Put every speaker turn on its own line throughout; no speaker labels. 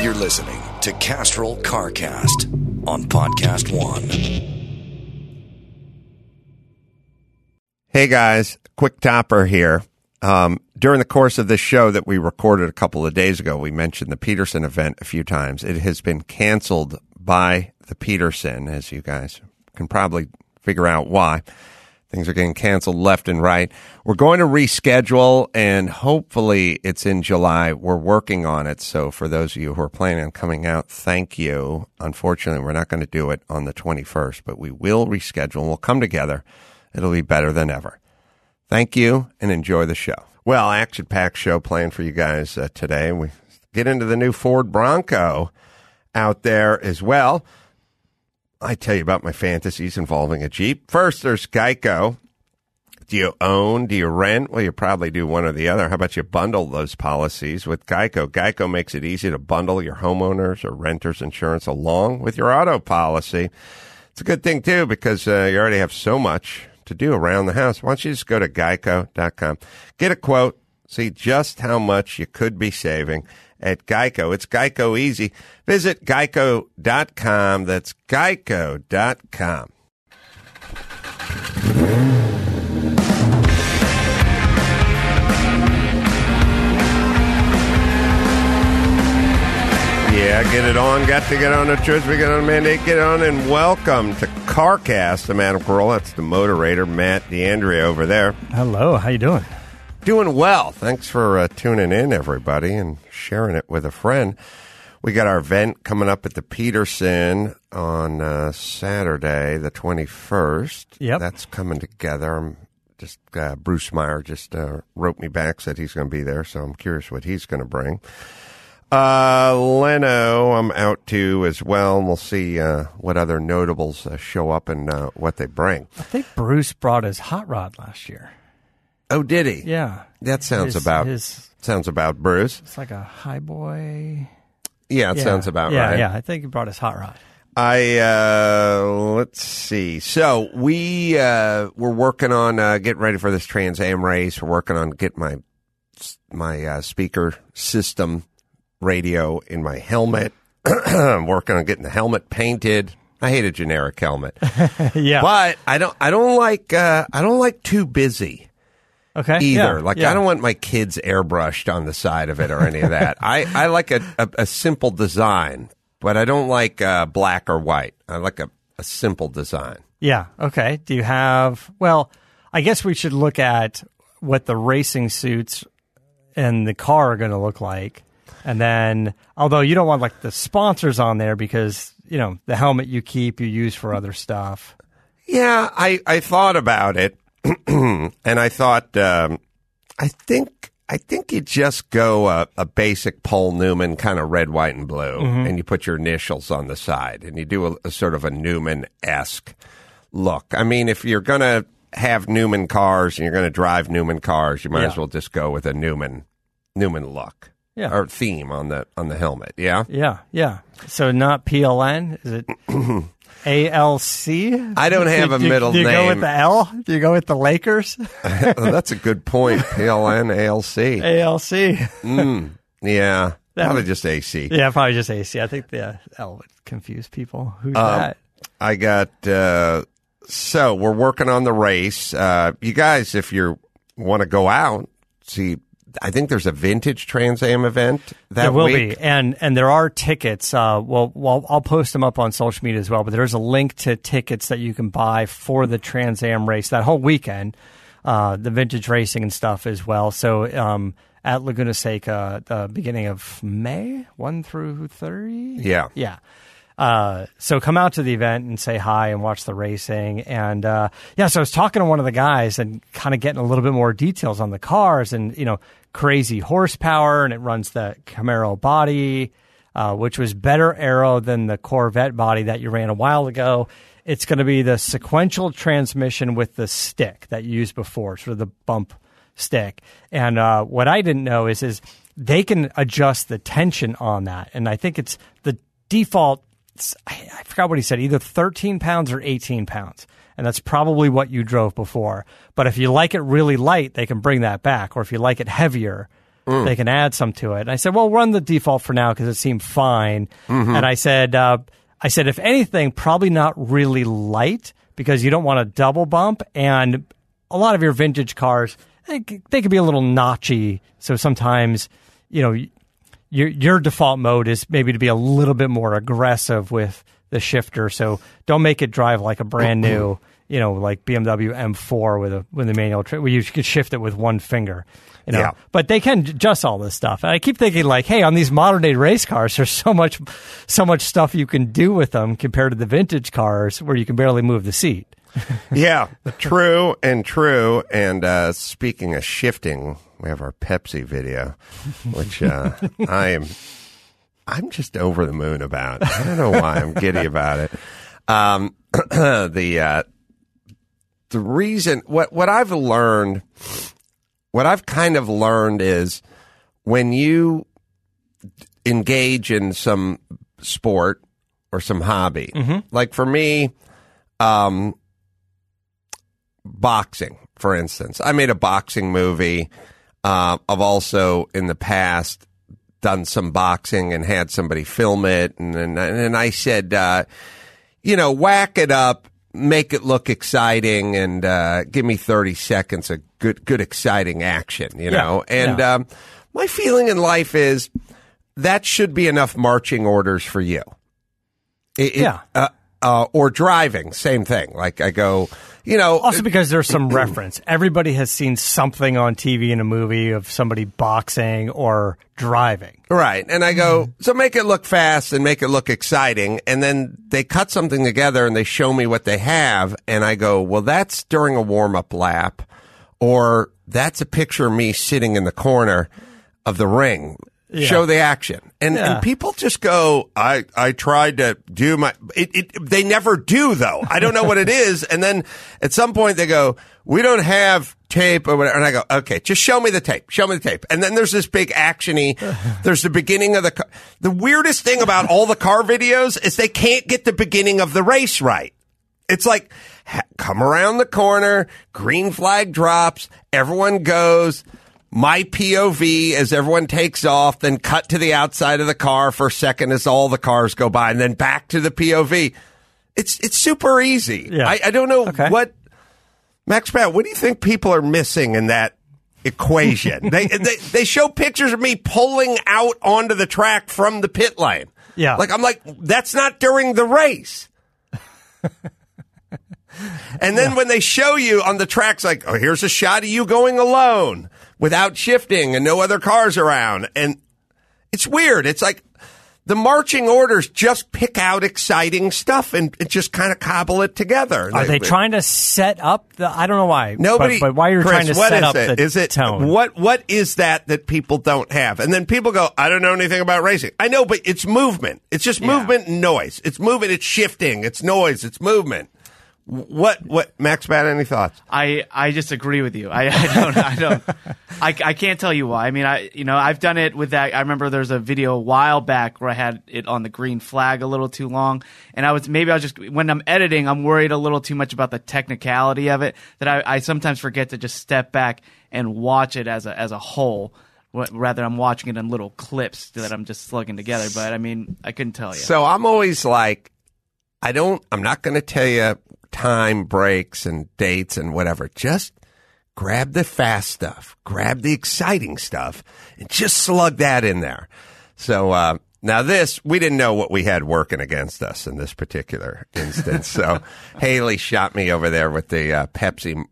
You're listening to Castrol CarCast on Podcast One.
Hey guys, quick topper here. Um, during the course of this show that we recorded a couple of days ago, we mentioned the Peterson event a few times. It has been canceled by the Peterson, as you guys can probably figure out why. Things are getting canceled left and right. We're going to reschedule, and hopefully it's in July. We're working on it. So, for those of you who are planning on coming out, thank you. Unfortunately, we're not going to do it on the 21st, but we will reschedule. And we'll come together. It'll be better than ever. Thank you, and enjoy the show. Well, action packed show planned for you guys uh, today. We get into the new Ford Bronco out there as well. I tell you about my fantasies involving a Jeep. First, there's Geico. Do you own? Do you rent? Well, you probably do one or the other. How about you bundle those policies with Geico? Geico makes it easy to bundle your homeowners or renters insurance along with your auto policy. It's a good thing too because uh, you already have so much to do around the house. Why don't you just go to geico.com, get a quote, see just how much you could be saving at Geico. It's Geico Easy. Visit geico.com. That's geico.com. Yeah, get it on. Got to get on the church. We got on mandate. Get on and welcome to CarCast. I'm Adam Carolla. That's the moderator, Matt D'Andria over there.
Hello, how you doing?
Doing well. Thanks for uh, tuning in, everybody, and sharing it with a friend. We got our event coming up at the Peterson on uh, Saturday, the 21st.
Yep.
That's coming together. I'm just uh, Bruce Meyer just uh, wrote me back, said he's going to be there, so I'm curious what he's going to bring. Uh, Leno, I'm out to as well, and we'll see uh, what other notables uh, show up and uh, what they bring.
I think Bruce brought his hot rod last year.
Oh, did he?
Yeah,
That sounds
His-
about
his.
sounds about Bruce.
It's like a high boy.
Yeah, it
Yeah.
sounds about
yeah,
right.
Yeah, I think he brought his hot rod.
I uh let's see. So we uh we're working on uh getting ready for this Trans Am race. We're working on getting my my uh, speaker system radio in my helmet. I'm working on getting the helmet painted. I hate a generic helmet.
yeah.
But I don't I don't like uh I don't like too busy
Okay.
either.
Yeah,
like
yeah.
I don't want my kids airbrushed on the side of it or any of that. I, I like a, a, a simple design, but I don't like uh, black or white. I like a, a simple design.
Yeah. Okay. Do you have? Well, I guess we should look at what the racing suits and the car are going to look like, and then although you don't want like the sponsors on there because you know the helmet you keep you use for other stuff.
Yeah, I, I thought about it, and I thought um, I think I think you just go a, a basic Paul Newman kind of red, white, and blue, and you put your initials on the side, and you do a, a sort of a Newman esque look. I mean, if you're gonna have Newman cars and you're gonna drive Newman cars, you might
Yeah.
as well just go with a Newman Newman look.
Yeah.
Or theme on the on the helmet, yeah.
Yeah. Yeah. So not PLN. Is it ALC?
I don't have a
do,
middle
do you go with the L? Do you go with the Lakers?
That's a good point. PLN, ALC.
ALC.
Mm, yeah,
That
probably
would-
just AC.
Yeah, probably just AC. I think the L would confuse people. Who's
Um,
that?
I got uh, so we're working on the race. Uh, you guys, if you want to go out, see, I think there's a vintage Trans Am event that
There will
week.
be, and and there are tickets. Uh, well, well, I'll post them up on social media as well. But there's a link to tickets that you can buy for the Trans Am race that whole weekend, uh, the vintage racing and stuff as well. So um, at Laguna Seca, the beginning of May, one through thirty.
Yeah.
yeah. Uh, so come out to the event and say hi and watch the racing. And uh, yeah, so I was talking to one of the guys and kind of getting a little bit more details on the cars and you know crazy horsepower and it runs the Camaro body, uh, which was better aero than the Corvette body that you ran a while ago. It's going to be the sequential transmission with the stick that you used before, sort of the bump stick. And uh, what I didn't know is is they can adjust the tension on that, and I think it's the default I, I forgot what he said, either 13 pounds or 18 pounds. And that's probably what you drove before. But if you like it really light, they can bring that back. Or if you like it heavier, mm. they can add some to it. And I said, well, run the default for now because it seemed fine. Mm-hmm. And I said, uh, I said, if anything, probably not really light because you don't want a double bump. And a lot of your vintage cars, they, they could be a little notchy. So sometimes, you know, your your default mode is maybe to be a little bit more aggressive with the shifter. So don't make it drive like a brand new, you know, like BMW M4 with a with a manual tri- where you can shift it with one finger. You know, yeah. but they can adjust all this stuff. And I keep thinking like, hey, on these modern day race cars, there's so much, so much stuff you can do with them compared to the vintage cars where you can barely move the seat.
yeah, true and true. And uh, speaking of shifting, we have our Pepsi video, which uh, I am. I'm just over the moon about. I don't know why I'm giddy about it. Um, the uh, the reason what what I've learned, what I've kind of learned is when you engage in some sport or some hobby, mm-hmm. like for me, um, boxing, for instance. I made a boxing movie uh, I've also in the past done some boxing and had somebody film it, and and, and I said, uh, you know, whack it up, make it look exciting, and uh, give me thirty seconds of good, good, exciting action. You know, yeah, and yeah. Um, my feeling in life is that should be enough marching orders for you. It,
yeah.
It, uh, uh, or driving, same thing. Like I go, you know.
Also because there's some reference. Everybody has seen something on TV in a movie of somebody boxing or driving.
Right. And I go, so make it look fast and make it look exciting. And then they cut something together and they show me what they have. And I go, well, that's during a warm up lap or that's a picture of me sitting in the corner of the ring yeah. show the action. And, yeah. and people just go, I, I tried to do my, it, it, they never do though. I don't know what it is. And then at some point they go, we don't have tape or whatever. And I go, okay, just show me the tape. Show me the tape. And then there's this big actiony. There's the beginning of the car. The weirdest thing about all the car videos is they can't get the beginning of the race right. It's like, come around the corner, green flag drops, everyone goes, my POV as everyone takes off, then cut to the outside of the car for a second as all the cars go by, and then back to the POV. It's it's super easy. Yeah. I, I don't know okay. what Max Pat. What do you think people are missing in that equation? they, they they show pictures of me pulling out onto the track from the pit lane.
Yeah,
like I'm like that's not during the race. and then yeah. when they show you on the tracks, like, oh, here's a shot of you going alone without shifting and no other cars around. And it's weird. It's like the marching orders just pick out exciting stuff and, and just kind of cobble it together.
Are they, they, trying to set up the? I don't know why.
Nobody.
But, but why you're
Chris,
trying to set up
it?
the
is it,
tone?
What What is that that people don't have? And then people go, I don't know anything about racing. I know, but it's movement. It's just yeah. movement and noise. It's movement. It's shifting. It's noise. It's movement. What what Max Bad any thoughts?
I I just agree with you. I, I don't I don't I, I can't tell you why. I mean I you know I've done it with that. I remember there's a video a while back where I had it on the green flag a little too long, and I was maybe I was just when I'm editing I'm worried a little too much about the technicality of it that I, I sometimes forget to just step back and watch it as a as a whole rather I'm watching it in little clips that I'm just slugging together. But I mean, I couldn't tell you.
So I'm always like, I don't. I'm not going to tell you time breaks and dates and whatever. Just grab the fast stuff, grab the exciting stuff, and just slug that in there. So, uh, now this, we didn't know what we had working against us in this particular instance. so Haley shot me over there with the uh, Pepsi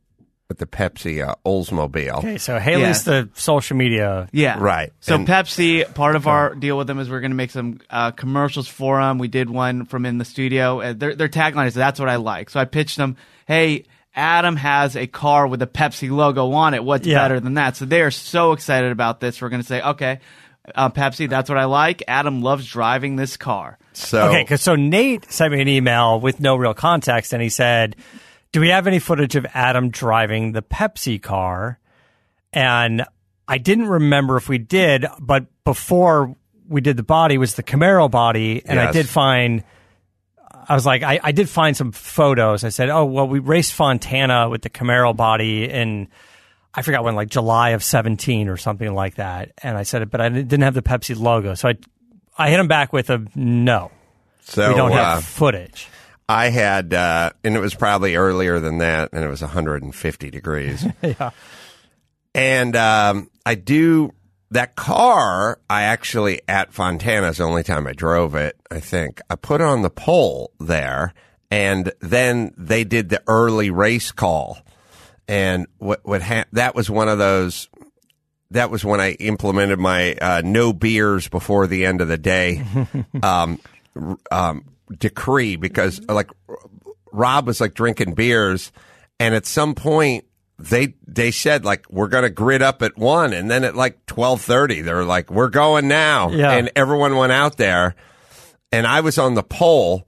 with the Pepsi uh, Oldsmobile.
Okay, so Haley's the social media.
Yeah.
Right.
So
And-
Pepsi, part of our deal with them is we're going to make some uh, commercials for them. We did one from in the studio. Uh, their, their tagline is "That's what I like." So I pitched them, "Hey, Adam has a car with a Pepsi logo on it. What's
Yeah.
better than that?" So they are so excited about this. We're going to say, "Okay, uh, Pepsi, that's what I like. Adam loves driving this car."
So
Okay, because so Nate sent me an email with no real context, and he said, "Do we have any footage of Adam driving the Pepsi car?" And I didn't remember if we did, but before we did the body was the Camaro body, and I did find. I was like, I, I did find some photos. I said, oh well, we raced Fontana with the Camaro body in. I forgot when, like July of 17 or something like that. And I said, it, but I didn't have the Pepsi logo. So I, I hit him back with a no.
so
We don't
uh,
have footage.
I had, uh, and it was probably earlier than that, and it was 150 degrees.
Yeah.
And um, I do that car. I actually at Fontana's the only time I drove it. I think I put on the pole there, and then they did the early race call. And what what ha- that was one of those. That was when I implemented my uh, no beers before the end of the day um, um, decree because mm-hmm. like Rob was like drinking beers, and at some point they they said like we're gonna grid up at one, and then at like twelve thirty they were like we're going now,
Yeah.
and everyone went out there, and I was on the pole.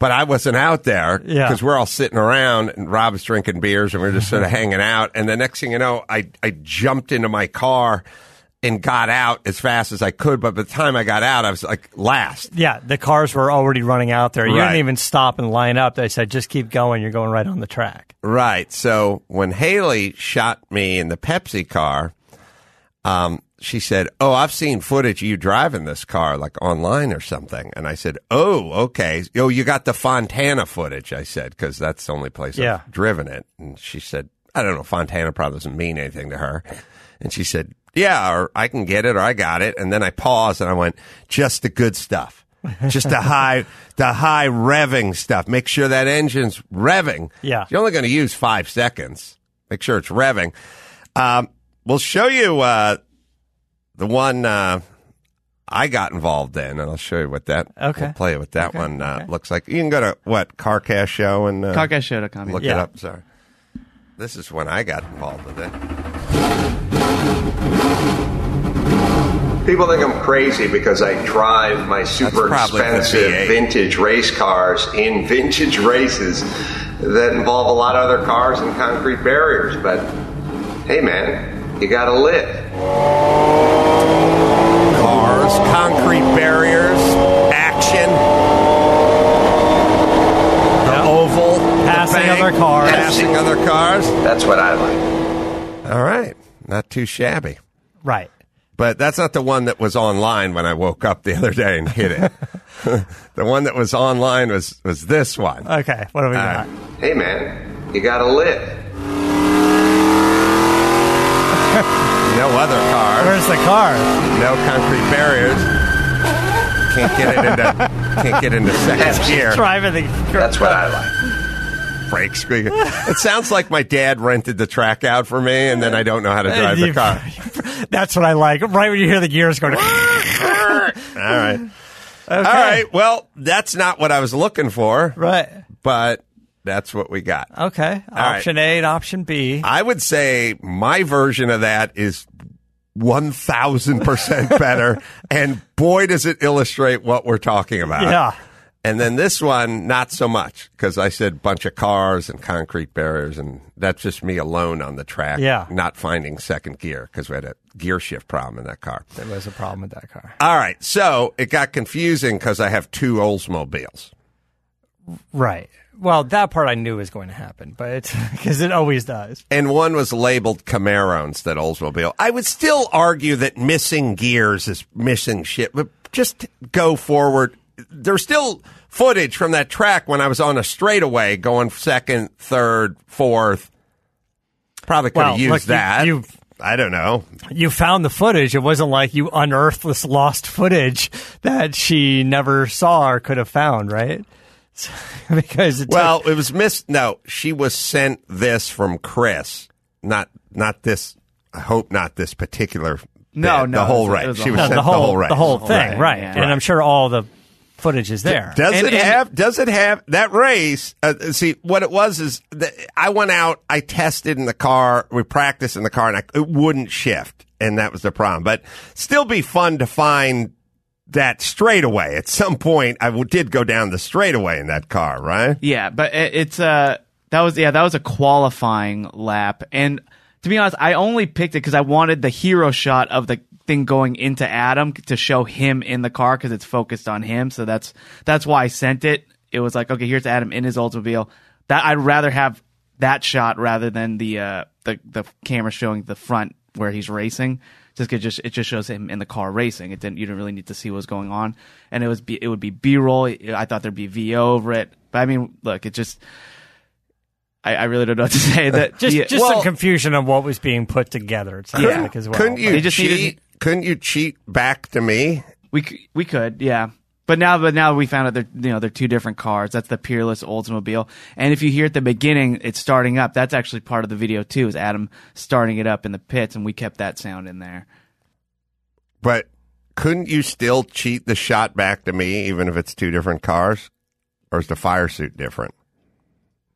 But I wasn't out there
Yeah.
because we're all sitting around and Rob's drinking beers and we're just sort of hanging out. And the next thing you know, I, I jumped into my car and got out as fast as I could. But by the time I got out, I was like last.
Yeah, the cars were already running out there. You
Right.
didn't even stop and line up. They said, just keep going. You're going right on the track.
Right. So when Haley shot me in the Pepsi car, um, she said, "Oh, I've seen footage of you driving this car, like online or something." And I said, "Oh, okay. Oh, you got the Fontana footage?" I said, because that's the only place
Yeah.
I've driven it. And she said, "I don't know. Fontana probably doesn't mean anything to her." And she said, "Yeah, or I can get it, or I got it." And then I paused and I went, "Just the good stuff." Just the high, the high revving stuff. Make sure that engine's revving.
Yeah.
You're only going to use five seconds. Make sure it's revving. Um, we'll show you uh, the one uh, I got involved in, and I'll show you what that.
Okay.
We'll play with that
Okay,
one uh,
okay.
looks like. You can go to what CarCast Show and uh,
CarCastShow.com.
look it up. Sorry, this is when I got involved with it.
People think I'm crazy because I drive my super expensive vintage race cars in vintage races that involve a lot of other cars and concrete barriers. But hey, man, you got to live.
Cars, concrete barriers, action. The oval, the
Passing
bank,
other cars.
passing other cars.
That's what I like.
All right, not too shabby.
Right.
But that's not the one that was online when I woke up the other day and hit it. the one that was online was was this one.
Okay. What do we got?
Hey, man, you got to live.
No other cars,
Where's the car?
no concrete barriers. Can't get it into can't get into second gear.
Driving the.
That's what I like.
Brake squeak. It sounds like my dad rented the track out for me, and then I don't know how to drive the car.
That's what I like. Right when you hear the gears going.
All right. All right. Well, that's not what I was looking for,
Right.
but that's what we got.
Okay.
right.
Option A and option B.
I would say my version of that is 1000% better. and boy, does it illustrate what we're talking about.
Yeah.
And then this one, not so much, because I said bunch of cars and concrete barriers, and that's just me alone on the track.
Yeah.
Not finding second gear, because we had a gear shift problem in that car.
There was a problem with that car.
All right. So it got confusing because I have two Oldsmobiles.
Right. Well, that part I knew was going to happen, but because it always does.
and one was labeled Camaro instead of Oldsmobile. I would still argue that missing gears is missing shit, but just go forward. There's still footage from that track when I was on a straightaway going second, third, fourth. Probably could have
Well,
used
look, you-
that.
you-
I don't know.
You found the footage. It wasn't like you unearthed this lost footage that she never saw or could have found, right? because it took-
Well, it was missed. No, she was sent this from Chris, not not this. I hope not this particular.
No,
bit,
no,
the whole
it was-
race.
it was
she
the
was
whole-
the whole
race.
the whole thing,
Right,
right?
yeah.
And I'm sure all the footage is there.
Does
And-
it
and-
have? Does it have that race? Uh, see, what it was is that I went out, I tested in the car, we practiced in the car, and I, it wouldn't shift, and that was the problem. But still, be fun to find that straightaway. At some point, I w- did go down the straightaway in that car, right?
Yeah, but it, it's uh that was yeah that was a qualifying lap, and to be honest, I only picked it because I wanted the hero shot of the thing going into Adam to show him in the car because it's focused on him. So that's that's why I sent it. It was like okay, here's Adam in his Oldsmobile. That I'd rather have that shot rather than the uh the the camera showing the front where he's racing. Just 'cause it just it just shows him in the car racing. It didn't you didn't really need to see what was going on, and it was B, it would be B roll. I thought there'd be VO over it, but I mean, look, it just I, I really don't know what to say. That
just
the-
just
well-
some confusion of what was being put together. It sounds
Yeah.
like as well.
Couldn't you
They just
cheat? Couldn't you cheat back to me?
we we could yeah. But now, but now we found out they're you know they're two different cars. That's the Peerless Oldsmobile, and if you hear at the beginning it's starting up, that's actually part of the video too. Is Adam starting it up in the pits, and we kept that sound in there.
But couldn't you still cheat the shot back to me, even if it's two different cars? Or is the fire suit different?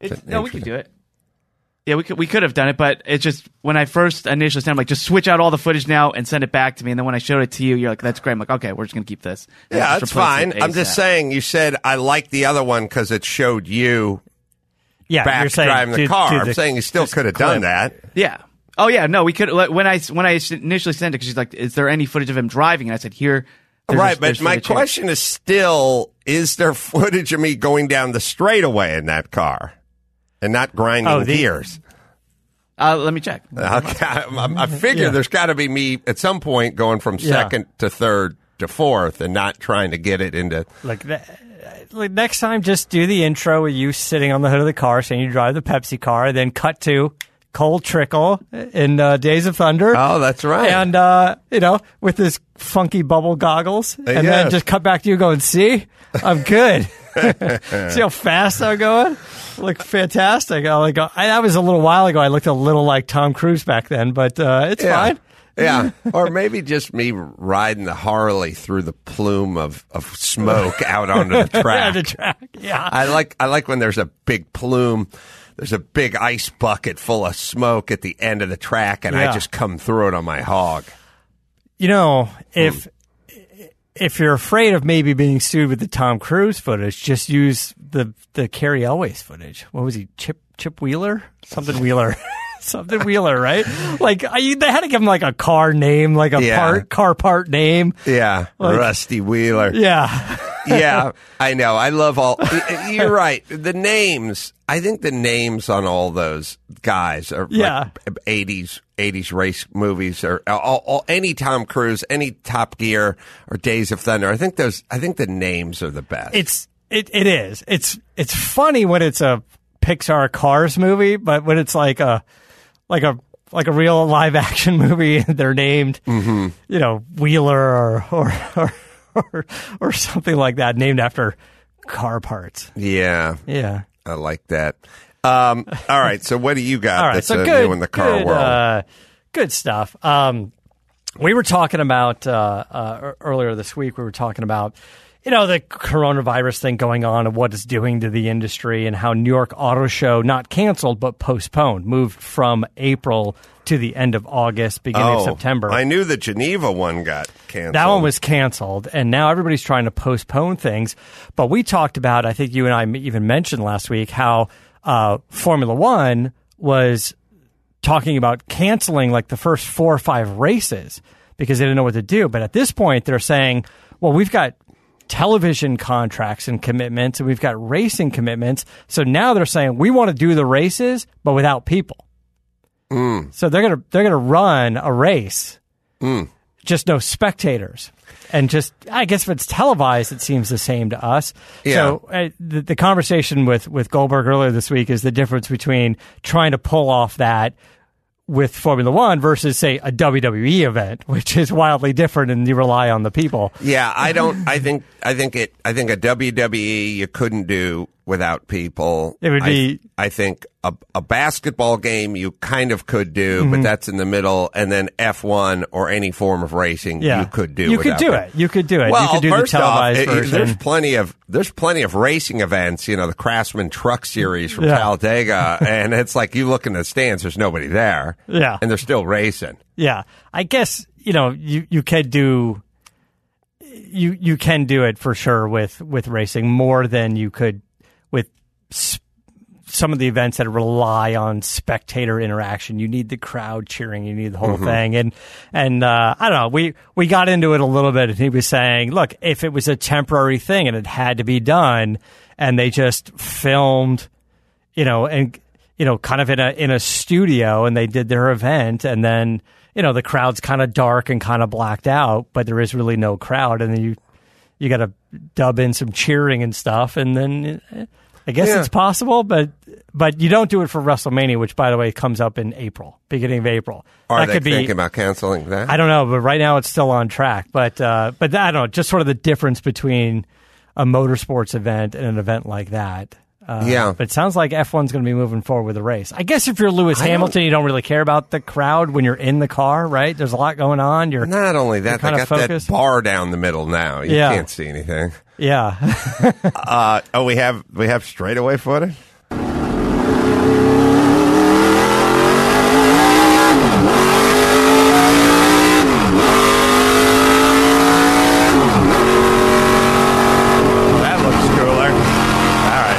It's, no, we could do it. Yeah, we could we could have done it, but it's just when I first initially sent, I'm like, just switch out all the footage now and send it back to me. And then when I showed it to you, you're like, that's great. I'm like, okay, we're just gonna keep this. And
Yeah, that's fine.
it
I'm just saying. You said I like the other one because it showed you
yeah,
back
you're saying
driving the
do-
car.
do
I'm saying you still could have done that.
Yeah. Oh yeah. No, we could. When I when I initially sent it, because she's like, "Is there any footage of him driving?" And I said, "Here."
right,
a-
but my question is still: Is there footage of me going down the straightaway in that car and not grinding
Oh, the-
gears?
Uh, let me check.
Okay, I, I figure
Yeah.
there's got to be me at some point going from
Yeah.
second to third to fourth and not trying to get it into.
Like, that, like next time, just do the intro with you sitting on the hood of the car, saying you drive the Pepsi car, and then cut to Cole Trickle in uh, Days of Thunder.
Oh, that's right.
And uh, you know, with his funky bubble goggles, and then just cut back to you going, "See, I'm good. See how fast I'm going. Look fantastic. I like. I, that was a little while ago. I looked a little like Tom Cruise back then, but uh, it's
yeah.
fine.
Yeah, or maybe just me riding the Harley through the plume of, of smoke out onto the
Yeah,
track.
the track. Yeah.
I like I like when there's a big plume, there's a big ice bucket full of smoke at the end of the track, and I just come through it on my hog.
You know, if if you're afraid of maybe being sued with the Tom Cruise footage, just use the the Cary Elwes footage. What was he? Chip Chip Wheeler? Something Wheeler. Something Wheeler, right? Like I, they had to give him like a car name, like a
Yeah.
part car part name.
Yeah,
Like-
Rusty Wheeler.
Yeah,
yeah, I know. I love all. You're right. The names. I think the names on all those guys are
Yeah.
like 80s 80s race movies or all, all, any Tom Cruise, any Top Gear or Days of Thunder. I think those. I think the names are the best.
it's it it is. It's it's funny when it's a Pixar Cars movie, but when it's like a like a like a real live action movie, they're named,
Mm-hmm.
you know, Wheeler or or, or or or something like that, named after car parts.
yeah,
Yeah.
I like that. Um, all right. So what do you got?
All right.
that's
so
uh,
good.
new in the car
good,
world.
Uh, good stuff. Um, we were talking about uh, uh, earlier this week. We were talking about you know the coronavirus thing going on and what it's doing to the industry and how New York Auto Show not canceled but postponed, moved from April to the end of August, beginning of September.
Oh, I knew the Geneva one got canceled.
That one was canceled, and now everybody's trying to postpone things. But we talked about, I think you and I even mentioned last week, how uh, Formula One was talking about canceling like the first four or five races because they didn't know what to do. But at this point, they're saying, well, we've got television contracts and commitments, and we've got racing commitments. So now they're saying we want to do the races, but without people. So they're gonna they're gonna run a race just no spectators. And just, I guess if it's televised, it seems the same to us.
Yeah.
So uh, the, the conversation with, with Goldberg earlier this week is the difference between trying to pull off that with Formula One versus, say, a WWE event, which is wildly different and you rely on the people.
Yeah, I don't. I think. I think it. I think a WWE you couldn't do without people.
It would be-
I, think a, a basketball game you kind of could do,
Mm-hmm.
but that's in the middle, and then F one or any form of racing
Yeah.
you could do.
You could do
people.
it. You could do it.
Well,
you could do the
first off,
televised
it- it- there's plenty of there's plenty of racing events. You know, the Craftsman Truck Series from
Yeah.
Talladega, and it's like you look in the stands, there's nobody there.
Yeah.
and they're still racing.
Yeah, I guess you know you you could do you you can do it for sure with with racing more than you could with s- some of the events that rely on spectator interaction. You need the crowd cheering. You need the whole thing. And and uh, I don't know. We we got into it a little bit, and he was saying, look, if it was a temporary thing and it had to be done, and they just filmed you know, and you know, kind of in a in a studio, and they did their event, and then you know the crowd's kind of dark and kind of blacked out, but there is really no crowd, and then you you got to dub in some cheering and stuff, and then I guess
Yeah.
it's possible, but but you don't do it for WrestleMania, which by the way comes up in April, beginning of April.
Are
that
they
could be
thinking about canceling that?
I don't know, but right now it's still on track. But uh, but I don't know, just sort of the difference between a motorsports event and an event like that. Uh,
Yeah.
but it sounds like F1's going to be moving forward with the race. I guess if you're Lewis Hamilton, you don't really care about the crowd when you're in the car, right? There's a lot going on. You're
Not only that, they got
focused.
that bar down the middle now. You
Yeah.
can't see anything.
yeah.
Uh, oh, we have we have straightaway footage. That looks cooler. All right.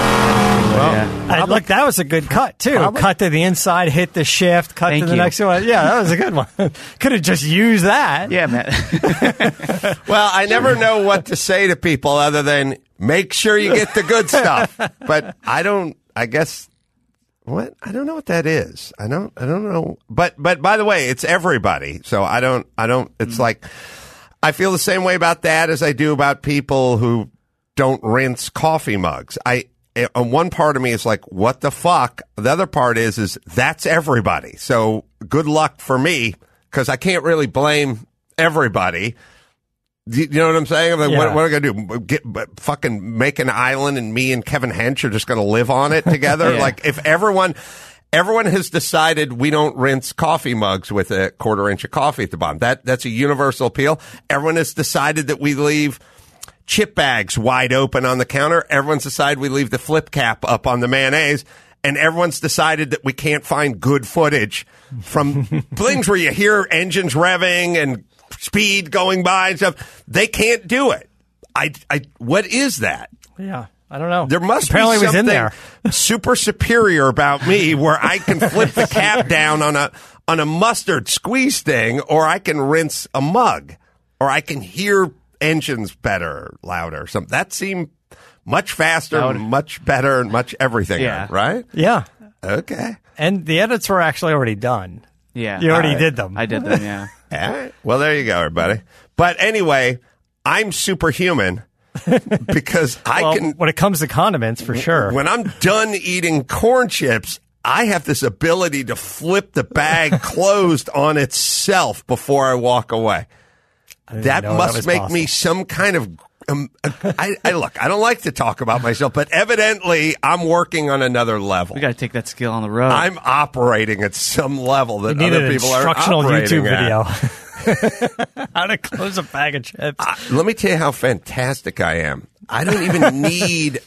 Well,
Yeah.
I, look, that was a good cut too.
Probably-
Cut to the inside, hit the shift, cut
Thank
to the
you.
next one. Yeah, that was a good one. Could have just used that.
Yeah, man.
Well, I never know what to say to people other than make sure you get the good stuff. But I don't. I guess what I don't know what that is. I don't. I don't know. But but by the way, it's everybody. So I don't. I don't. It's
Mm.
like I feel the same way about that as I do about people who don't rinse coffee mugs. I. On one part of me is like, what the fuck? The other part is, is that's everybody. So good luck for me because I can't really blame everybody. You you know what I'm saying? I'm like, what,
Yeah.
what are I going to do? Get, but fucking make an island and me and Kevin Hench are just going to live on it together?
Yeah.
Like, if everyone, everyone has decided we don't rinse coffee mugs with a quarter inch of coffee at the bottom. That, that's a universal appeal. Everyone has decided that we leave chip bags wide open on the counter. Everyone's decided we leave the flip cap up on the mayonnaise. And everyone's decided that we can't find good footage from things where you hear engines revving and speed going by and stuff. They can't do it. I, I, what is that?
Yeah, I don't know.
There must
apparently
be
it was in there.
super superior about me where I can flip the cap down on a on a mustard squeeze thing, or I can rinse a mug, or I can hear engines better, louder. Something that seemed much faster,
Louder.
much better, and much everything.
Yeah.
Right?
Yeah,
Okay.
and the edits were actually already done.
yeah.
You already
All right.
did them.
I did them, yeah.
All right. Well, there you go, everybody. But anyway, I'm superhuman because I
Well,
can
when it comes to condiments, for sure.
When I'm done eating corn chips, I have this ability to flip the bag closed on itself before I walk away. That
know that
must make
possible.
me some kind of. Um, I, I look. I don't like to talk about myself, but evidently I'm working on another level.
We got to take that skill on the road.
I'm operating at some level that other
an
people are
instructional
operating
YouTube
at.
video. How to close a bag of chips.
I- let me tell you how fantastic I am. I don't even need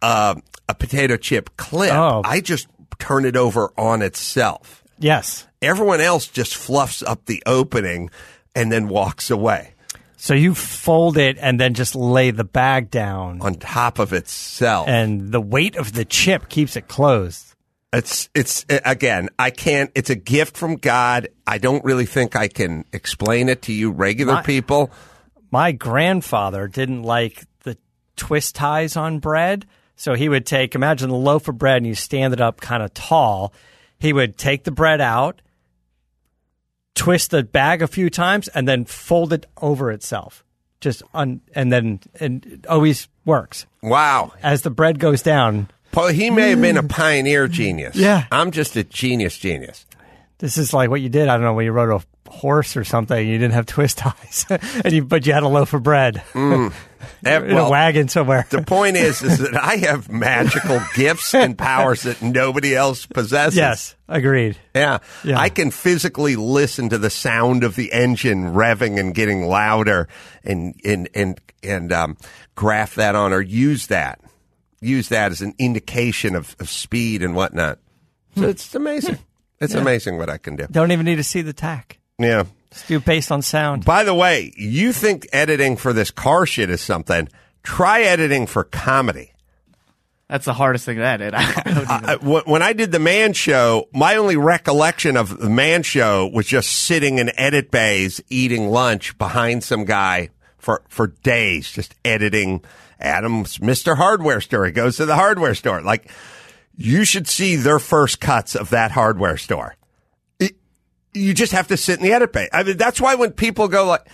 uh, a potato chip clip.
Oh.
I just turn it over on itself.
yes.
Everyone else just fluffs up the opening and then walks away
So you fold it and then just lay the bag down,
on top of itself.
and the weight of the chip keeps it closed.
it's it's again, I can't. It's a gift from God. I don't really think I can explain it to you regular
My-
people.
My grandfather didn't like the twist ties on bread. So he would take, imagine the loaf of bread and you stand it up kind of tall. He would take the bread out, twist the bag a few times, and then fold it over itself. Just un, and then, and it always works.
Wow.
As the bread goes down,
Paul, he may have been a pioneer genius.
Yeah.
I'm just a genius genius.
This is like what you did. I don't know when you rode a horse or something. You didn't have twist ties, and you, but you had a loaf of bread
Eh,
in
well,
a wagon somewhere.
The point is, is that I have magical gifts and powers that nobody else possesses.
yes, agreed.
Yeah.
Yeah.
I can physically listen to the sound of the engine revving and getting louder and, and, and, and, um, graph that on or use that, use that as an indication of, of speed and whatnot. So it's amazing. It's amazing what I can do.
Don't even need to see the tack.
Yeah.
Just do based on sound.
By the way, you think editing for this car shit is something. Try editing for comedy.
That's the hardest thing to edit. I don't
I- when I did the Man Show, my only recollection of the Man Show was just sitting in edit bays eating lunch behind some guy for for days, just editing Adam's Mr. Hardware store. He goes to the hardware store. Like you should see their first cuts of that hardware store. It- you just have to sit in the edit bay. I mean, that's why when people go like,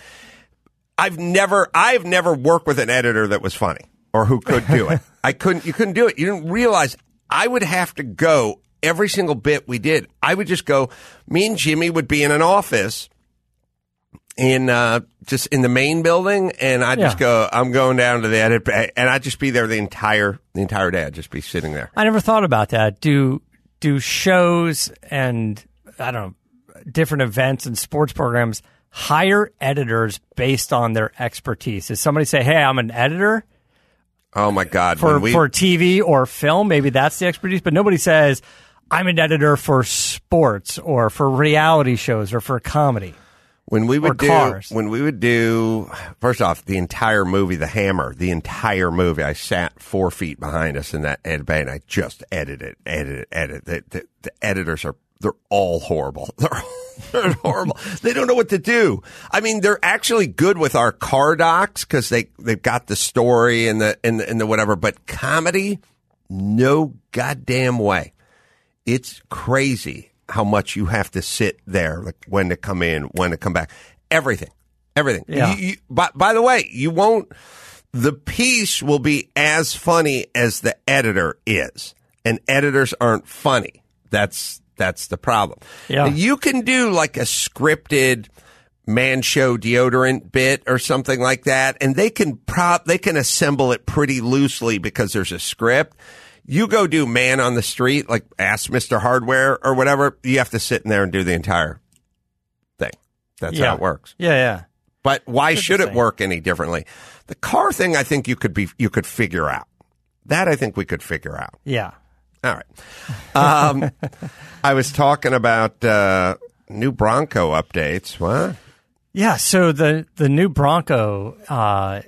I've never, I've never worked with an editor that was funny or who could do it. I couldn't, you couldn't do it. You didn't realize I would have to go every single bit we did. I would just go, me and Jimmy would be in an office in, uh, just in the main building and I'd just
Yeah.
go, I'm going down to the edit and I'd just be there the entire, the entire day. I'd just be sitting there.
I never thought about that. Do do shows and I don't know different events and sports programs hire editors based on their expertise? Does somebody say, "Hey, I'm an editor
Oh my God.
for
we,
for TV or film"? Maybe that's the expertise, but nobody says, "I'm an editor for sports or for reality shows or for comedy."
When we would do,
cars.
when we would do, first off, the entire movie, The Hammer, the entire movie, I sat four feet behind us in that ed bay and I just edited, edited, edited. The, the, the editors are, they're all horrible. They're, they're horrible. They don't know what to do. I mean, they're actually good with our car docs because they, they've got the story and the, and the, and the whatever, but comedy, no goddamn way it's crazy how much you have to sit there, like when to come in, when to come back, everything, everything.
Yeah.
You, you, by, by the way, you won't. The piece will be as funny as the editor is, and editors aren't funny. That's that's the problem.
Yeah.
You can do like a scripted man show deodorant bit or something like that, and they can prop they can assemble it pretty loosely because there's a script. You go do man on the street, like ask Mr. Hardware or whatever, you have to sit in there and do the entire thing. That's
yeah,
how it works.
Yeah, yeah.
But why should it work any differently? The car thing I think you could be you could figure out. That I think we could figure out.
Yeah.
All right. Um, I was talking about uh, new Bronco updates. What?
Yeah, so the the new Bronco, uh,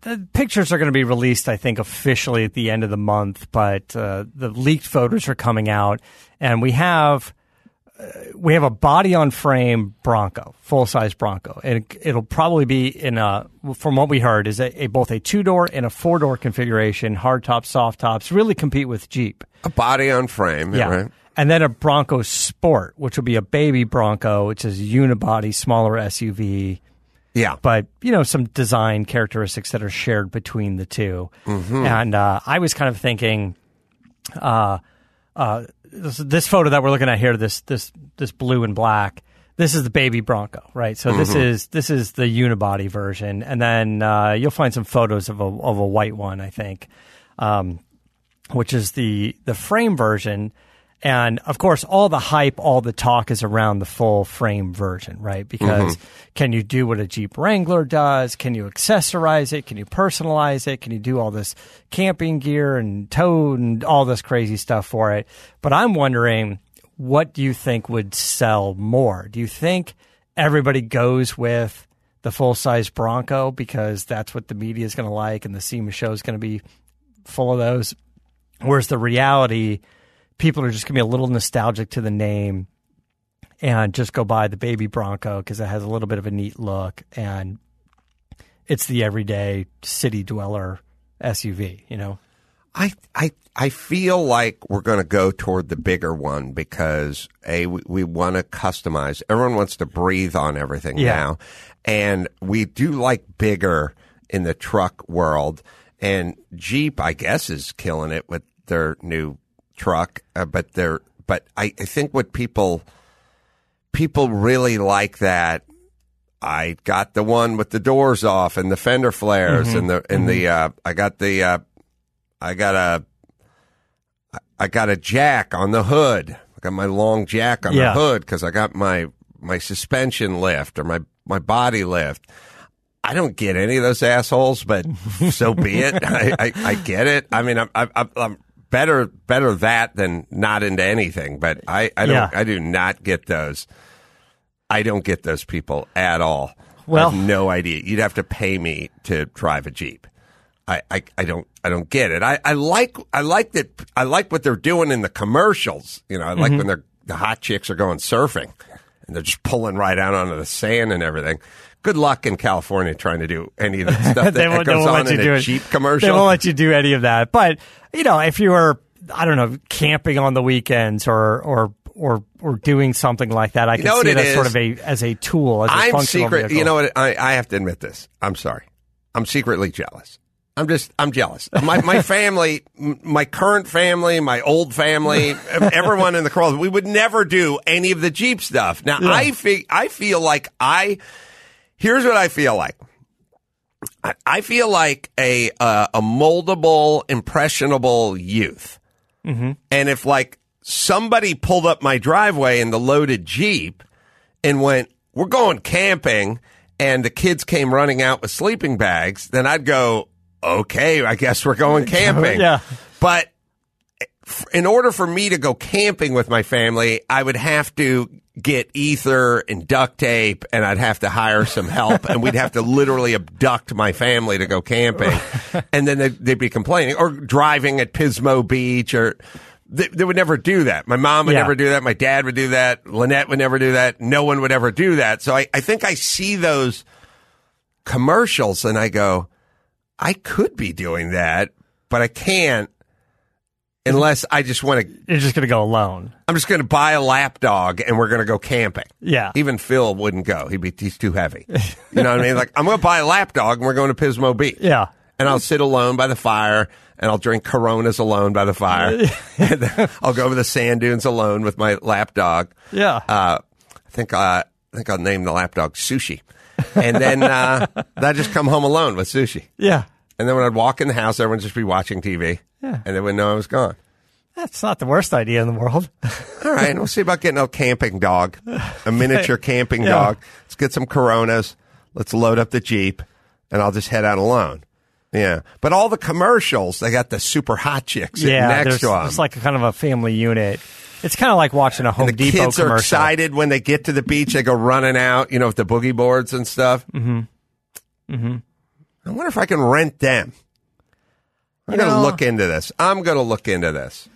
the pictures are going to be released, I think, officially at the end of the month. But uh, the leaked photos are coming out, and we have uh, we have a body on frame Bronco, full size Bronco, and it, it'll probably be in a from what we heard is a, a both a two door and a four door configuration, hard tops, soft tops, really compete with Jeep.
A body on frame.
Yeah.
Right?
And then a Bronco Sport, which will be a baby Bronco, which is a unibody, smaller SUV
Yeah.
but you know some design characteristics that are shared between the 2 And uh, I was kind of thinking, uh, uh, this, this photo that we're looking at here, this this this blue and black, this is the baby Bronco, right? So this is this is the unibody version, and then uh, you'll find some photos of a of a white one, I think, um, which is the the frame version. And of course, all the hype, all the talk is around the full frame version, right? Because mm-hmm. can you do what a Jeep Wrangler does? Can you accessorize it? Can you personalize it? Can you do all this camping gear and tow and all this crazy stuff for it? But I'm wondering, what do you think would sell more? Do you think everybody goes with the full size Bronco because that's what the media is going to like and the SEMA show is going to be full of those? Whereas the reality, people are just going to be a little nostalgic to the name and just go buy the baby Bronco because it has a little bit of a neat look and it's the everyday city dweller SUV, you know?
I I I feel like we're going to go toward the bigger one because a we, we want to customize. Everyone wants to breathe on everything
Yeah.
now, and we do like bigger in the truck world. And Jeep, I guess, is killing it with their new truck. Uh, but they're but I, I think what people people really like that. I got the one with the doors off and the fender flares
Mm-hmm.
and the and the uh, I got the uh, I got a I got a jack on the hood. I got my long jack on
Yeah.
the hood because I got my my suspension lift or my my body lift. I don't get any of those assholes, but so be it. I, I, I get it. I mean, I'm, I'm, I'm better better that than not into anything. But I, I don't
Yeah.
I do not get those. I don't get those people at all.
Well-
I have no idea. You'd have to pay me to drive a jeep. I, I, I don't I don't get it. I, I like I like that I like what they're doing in the commercials. You know, I
Mm-hmm.
like when they're the hot chicks are going surfing and they're just pulling right out onto the sand and everything. Good luck in California trying to do any of that stuff that,
they
that
won't, they
goes on
you
in
do
a. Jeep commercial.
They won't let you do any of that. But you know, if you were, I don't know, camping on the weekends or or or or doing something like that, I can
know
see
it
that sort of a as a tool. As a
I'm secret.
vehicle.
You know what? I, I have to admit this. I'm sorry. I'm secretly jealous. I'm just. I'm jealous. My my family, my current family, my old family, everyone in the cross. We would never do any of the Jeep stuff. Now I feel. I feel like I. Here's what I feel like. I, I feel like a uh, a moldable, impressionable youth. And if like somebody pulled up my driveway in the loaded Jeep and went, "We're going camping," and the kids came running out with sleeping bags, then I'd go, "Okay, I guess we're going camping."
Yeah.
But in order for me to go camping with my family, I would have to get ether and duct tape and I'd have to hire some help and we'd have to literally abduct my family to go camping. and then they'd, they'd be complaining or driving at Pismo Beach or they, they would never do that. My mom would
Yeah.
never do that. My dad would do that. Lynette would never do that. No one would ever do that. So I, I think I see those commercials and I go, I could be doing that, but I can't unless I just want to.
You're just going to go alone.
I'm just going to buy a lap dog and we're going to go camping.
Yeah.
Even Phil wouldn't go. He'd be he's too heavy. You know what I mean? Like I'm going to buy a lap dog and we're going to Pismo Beach.
Yeah.
And I'll sit alone by the fire and I'll drink Coronas alone by the fire. and I'll go over the sand dunes alone with my lap dog.
Yeah.
Uh, I think uh, I think I'll name the lap dog Sushi. And then uh, I just come home alone with Sushi.
yeah.
And then when I'd walk in the house, everyone just be watching TV.
Yeah.
And they wouldn't know I was gone.
That's not the worst idea in the world.
All right, we'll see about getting a camping dog, a miniature camping
Yeah.
dog. Let's get some Coronas. Let's load up the Jeep, and I'll just head out alone. Yeah, but all the commercials, they got the super hot chicks
yeah.
next to them.
It's like a kind of a family unit. It's kind of like watching a Home
the
Depot
kids
commercial.
are excited when they get to the beach. They go running out, you know, with the boogie boards and stuff. Mm-hmm. Mm-hmm. I wonder if I can rent them. I'm going to look into this. I'm going to look into this.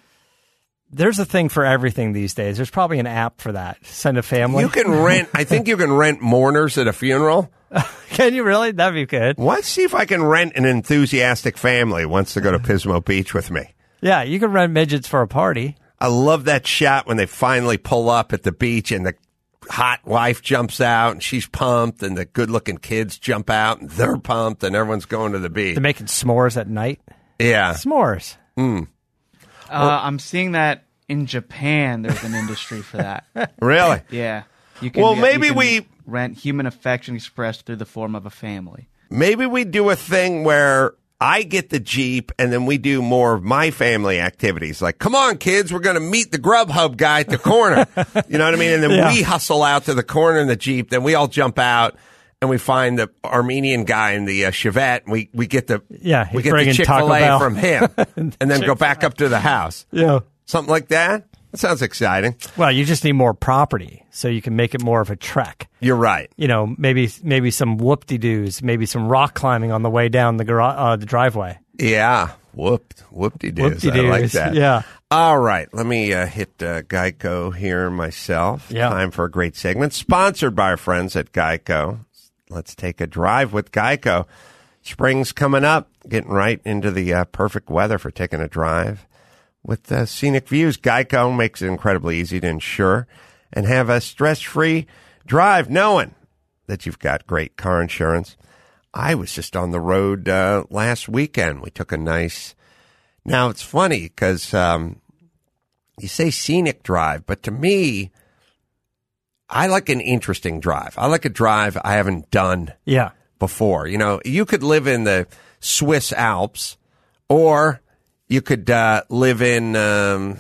There's a thing for everything these days. There's probably an app for that. Send a family.
You can rent. I think you can rent mourners at a funeral.
Can you really? That'd be good.
Let's see if I can rent an enthusiastic family wants to go to Pismo Beach with me.
Yeah, you can rent midgets for a party.
I love that shot when they finally pull up at the beach and the hot wife jumps out and she's pumped and the good looking kids jump out and they're pumped and everyone's going to the beach.
They're making s'mores at night.
Yeah.
S'mores.
Uh, I'm seeing that in Japan. There's an industry for that.
Really?
Yeah. You can,
Well,
you
maybe
can
we-
rent human affection expressed through the form of a family.
Maybe we do a thing where I get the Jeep and then we do more of my family activities. Like, come on, kids, we're going to meet the Grubhub guy at the corner. you know what I mean? And then
Yeah.
we hustle out to the corner in the Jeep. Then we all jump out and we find the Armenian guy in the uh, Chevette. And we, we get the,
Yeah,
we get the Chick fil A from him and then go back up to the house.
Yeah.
Something like that. That sounds exciting.
Well, you just need more property so you can make it more of a trek.
You're right.
You know, maybe maybe some whoop de doos, maybe some rock climbing on the way down the garage, uh, the driveway.
Yeah. Whoop, whoop-de-doos. I like that.
Yeah.
All right. Let me uh, hit uh, Geico here myself.
Yeah.
Time for a great segment sponsored by our friends at Geico. Let's take a drive with Geico. Spring's coming up, getting right into the uh, perfect weather for taking a drive. With scenic views, Geico makes it incredibly easy to insure and have a stress-free drive knowing that you've got great car insurance. I was just on the road uh, last weekend. We took a nice. Now it's funny because um, you say scenic drive, but to me, I like an interesting drive. I like a drive I haven't done
Yeah.
before. You know, you could live in the Swiss Alps, or you could uh, live in, um,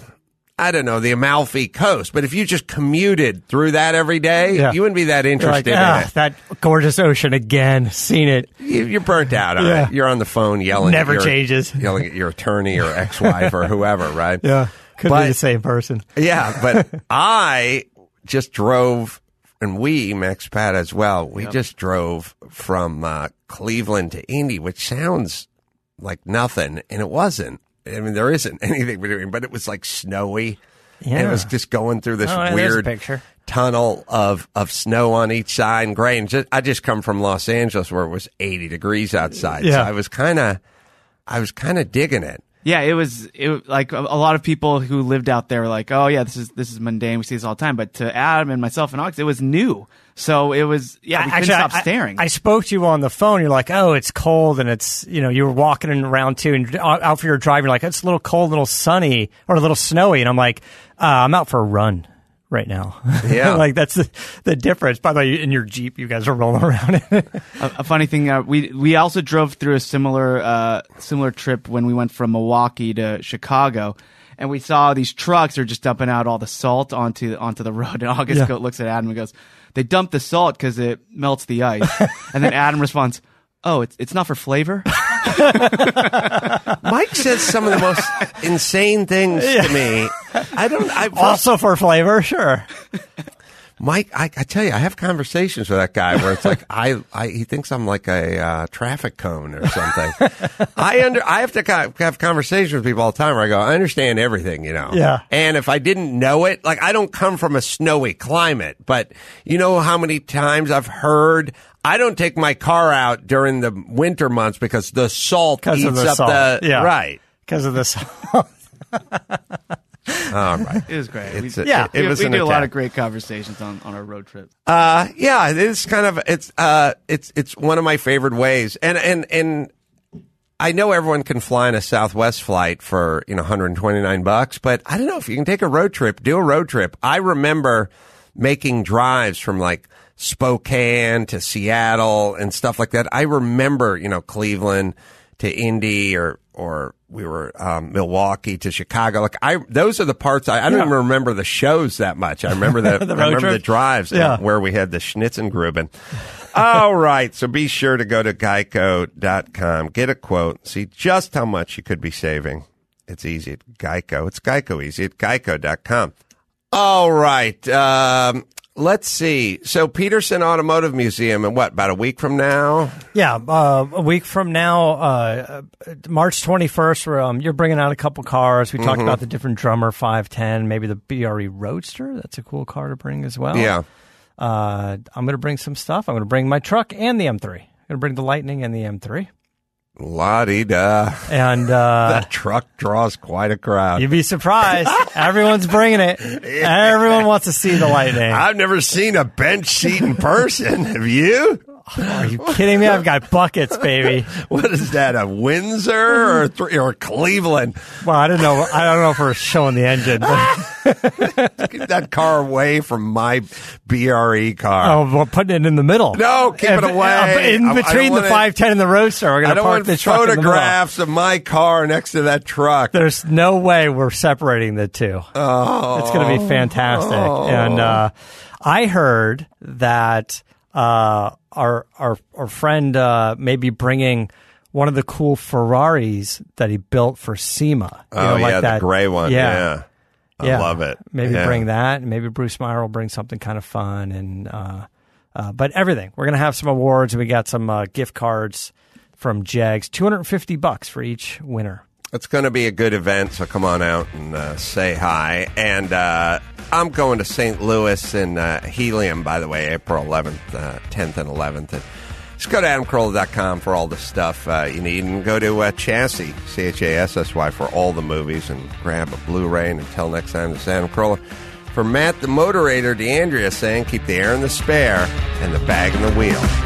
I don't know, the Amalfi Coast. But if you just commuted through that every day,
Yeah.
you wouldn't be that
You're like,
interested
ah,
in it.
that gorgeous ocean again. Seen it.
You- You're burnt out on
Yeah.
it. You're on the phone yelling.
Never
at your,
changes.
Yelling at your attorney or ex-wife or whoever, right?
Yeah. Could
But-
be the same person.
Yeah, but I just drove, and we, Max Pat as well, we just drove from uh, Cleveland to Indy, which sounds like nothing, and it wasn't. I mean, there isn't anything between, but it was like snowy. And it was just going through this
Oh, yeah,
weird tunnel of, of snow on each side and gray. And just, I just come from Los Angeles where it was 80 degrees outside. So I was kind of, I was kind of digging it.
Yeah, it was it like a, a lot of people who lived out there were like, oh yeah, this is this is mundane. We see this all the time. But to Adam and myself and Ox, it was new. So it was yeah, we couldn't stop
I,
staring.
I, spoke to you on the phone. You're like, oh, it's cold, and it's you know you were walking around too, and out for your drive, you're like, it's a little cold, a little sunny, or a little snowy, and I'm like, uh, I'm out for a run right now.
Yeah.
like that's the, the difference. By the way, in your Jeep, you guys are rolling around
a, a funny thing, uh, we we also drove through a similar uh, similar trip when we went from Milwaukee to Chicago, and we saw these trucks are just dumping out all the salt onto onto the road. And August
Yeah.
go, looks at Adam and goes, "They dump the salt because it melts the ice." and then Adam responds, "Oh, it's it's not for flavor."
Mike says some of the most insane things to me. I don't. I
also for flavor, sure.
Mike, I, I tell you, I have conversations with that guy where it's like I, I he thinks I'm like a uh, traffic cone or something. I under I have to have conversations with people all the time where I go, I understand everything, you know.
Yeah.
And if I didn't know it, like I don't come from a snowy climate, but you know how many times I've heard. I don't take my car out during the winter months because the salt
Because
eats
of the
up
salt.
the
yeah.
right.
Because of the salt.
All right.
It was great.
It's
we,
a-
Yeah.
it, it
we,
was
we
an
did a lot of great conversations on, on our road trip.
Uh, yeah, it is kind of it's uh it's it's one of my favorite ways, and and and I know everyone can fly on a Southwest flight for you know 129 bucks, but I don't know if you can take a road trip, do a road trip. I remember making drives from like Spokane to Seattle and stuff like that. I remember you know Cleveland to Indy or or we were um, Milwaukee to Chicago. Like I, those are the parts I, I don't
Yeah.
even remember the shows that much. I remember the,
The
I remember the drives
Yeah.
where we had the Schnitzengruben. All right. So be sure to go to geico.com, get a quote, see just how much you could be saving. It's easy at Geico. It's Geico easy at geico.com. All right. Um, let's see. So Petersen Automotive Museum and what, about a week from now?
Yeah, uh, a week from now, uh, March 21st, um, you're bringing out a couple cars. We
Mm-hmm.
talked about the different drummer 510, maybe the BRE Roadster. That's a cool car to bring as well.
Yeah.
Uh, I'm going to bring some stuff. I'm going to bring my truck and the M3. I'm going to bring the Lightning and the M3.
La di da.
And uh,
That truck draws quite a crowd.
you'd be surprised. Everyone's bringing it. Everyone wants to see the Lightning.
I've never seen a bench seat in person. Have you?
Are you kidding me? I've got buckets, baby.
What is that? A Windsor or th- or Cleveland?
Well, I don't know. I don't know if we're showing the engine. But,
Get that car away from my BRE car.
oh, we're putting it in the middle.
No, keep it away.
uh, In
I- I don't
between the 510 and the Roadster, we're
I
going to
don't
park
want
the truck in
photographs of my car next to that truck.
There's no way we're separating the two.
Oh,
It's going to be fantastic. And uh, I heard that uh, our our our friend uh, may be bringing one of the cool Ferraris that he built for SEMA. You
oh
know, like
yeah,
that.
the gray one. Yeah, I
Yeah.
love it.
Maybe
Yeah.
bring that. Maybe Bruce Meyer will bring something kind of fun and. Uh, uh, but everything. We're gonna have some awards. We got some uh, gift cards from Jags. Two hundred and fifty bucks for each winner.
It's going to be a good event, so come on out and uh, say hi. And uh, I'm going to St. Louis in uh, Helium, by the way, April 11th, uh, 10th, and 11th. And just go to adamcarolla.com for all the stuff uh, you need, and go to uh, Chassis, C H A S S Y, for all the movies, and grab a Blu-ray. And until next time, this is Adam Carolla. For Matt, the moderator, D'Andria saying, keep the air in the spare and the bag in the wheel.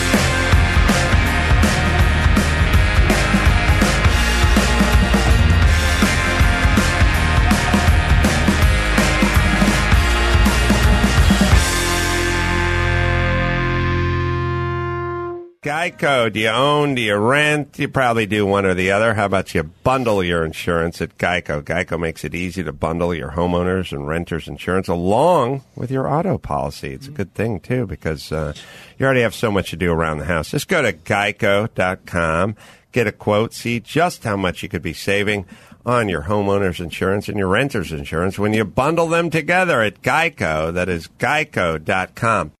Geico, do you own? Do you rent? You probably do one or the other. How about you bundle your insurance at Geico? Geico makes it easy to bundle your homeowners and renters insurance along with your auto policy. It's a good thing, too, because uh, you already have so much to do around the house. Just go to geico.com, get a quote, see just how much you could be saving on your homeowner's insurance and your renter's insurance when you bundle them together at Geico. That is geico.com.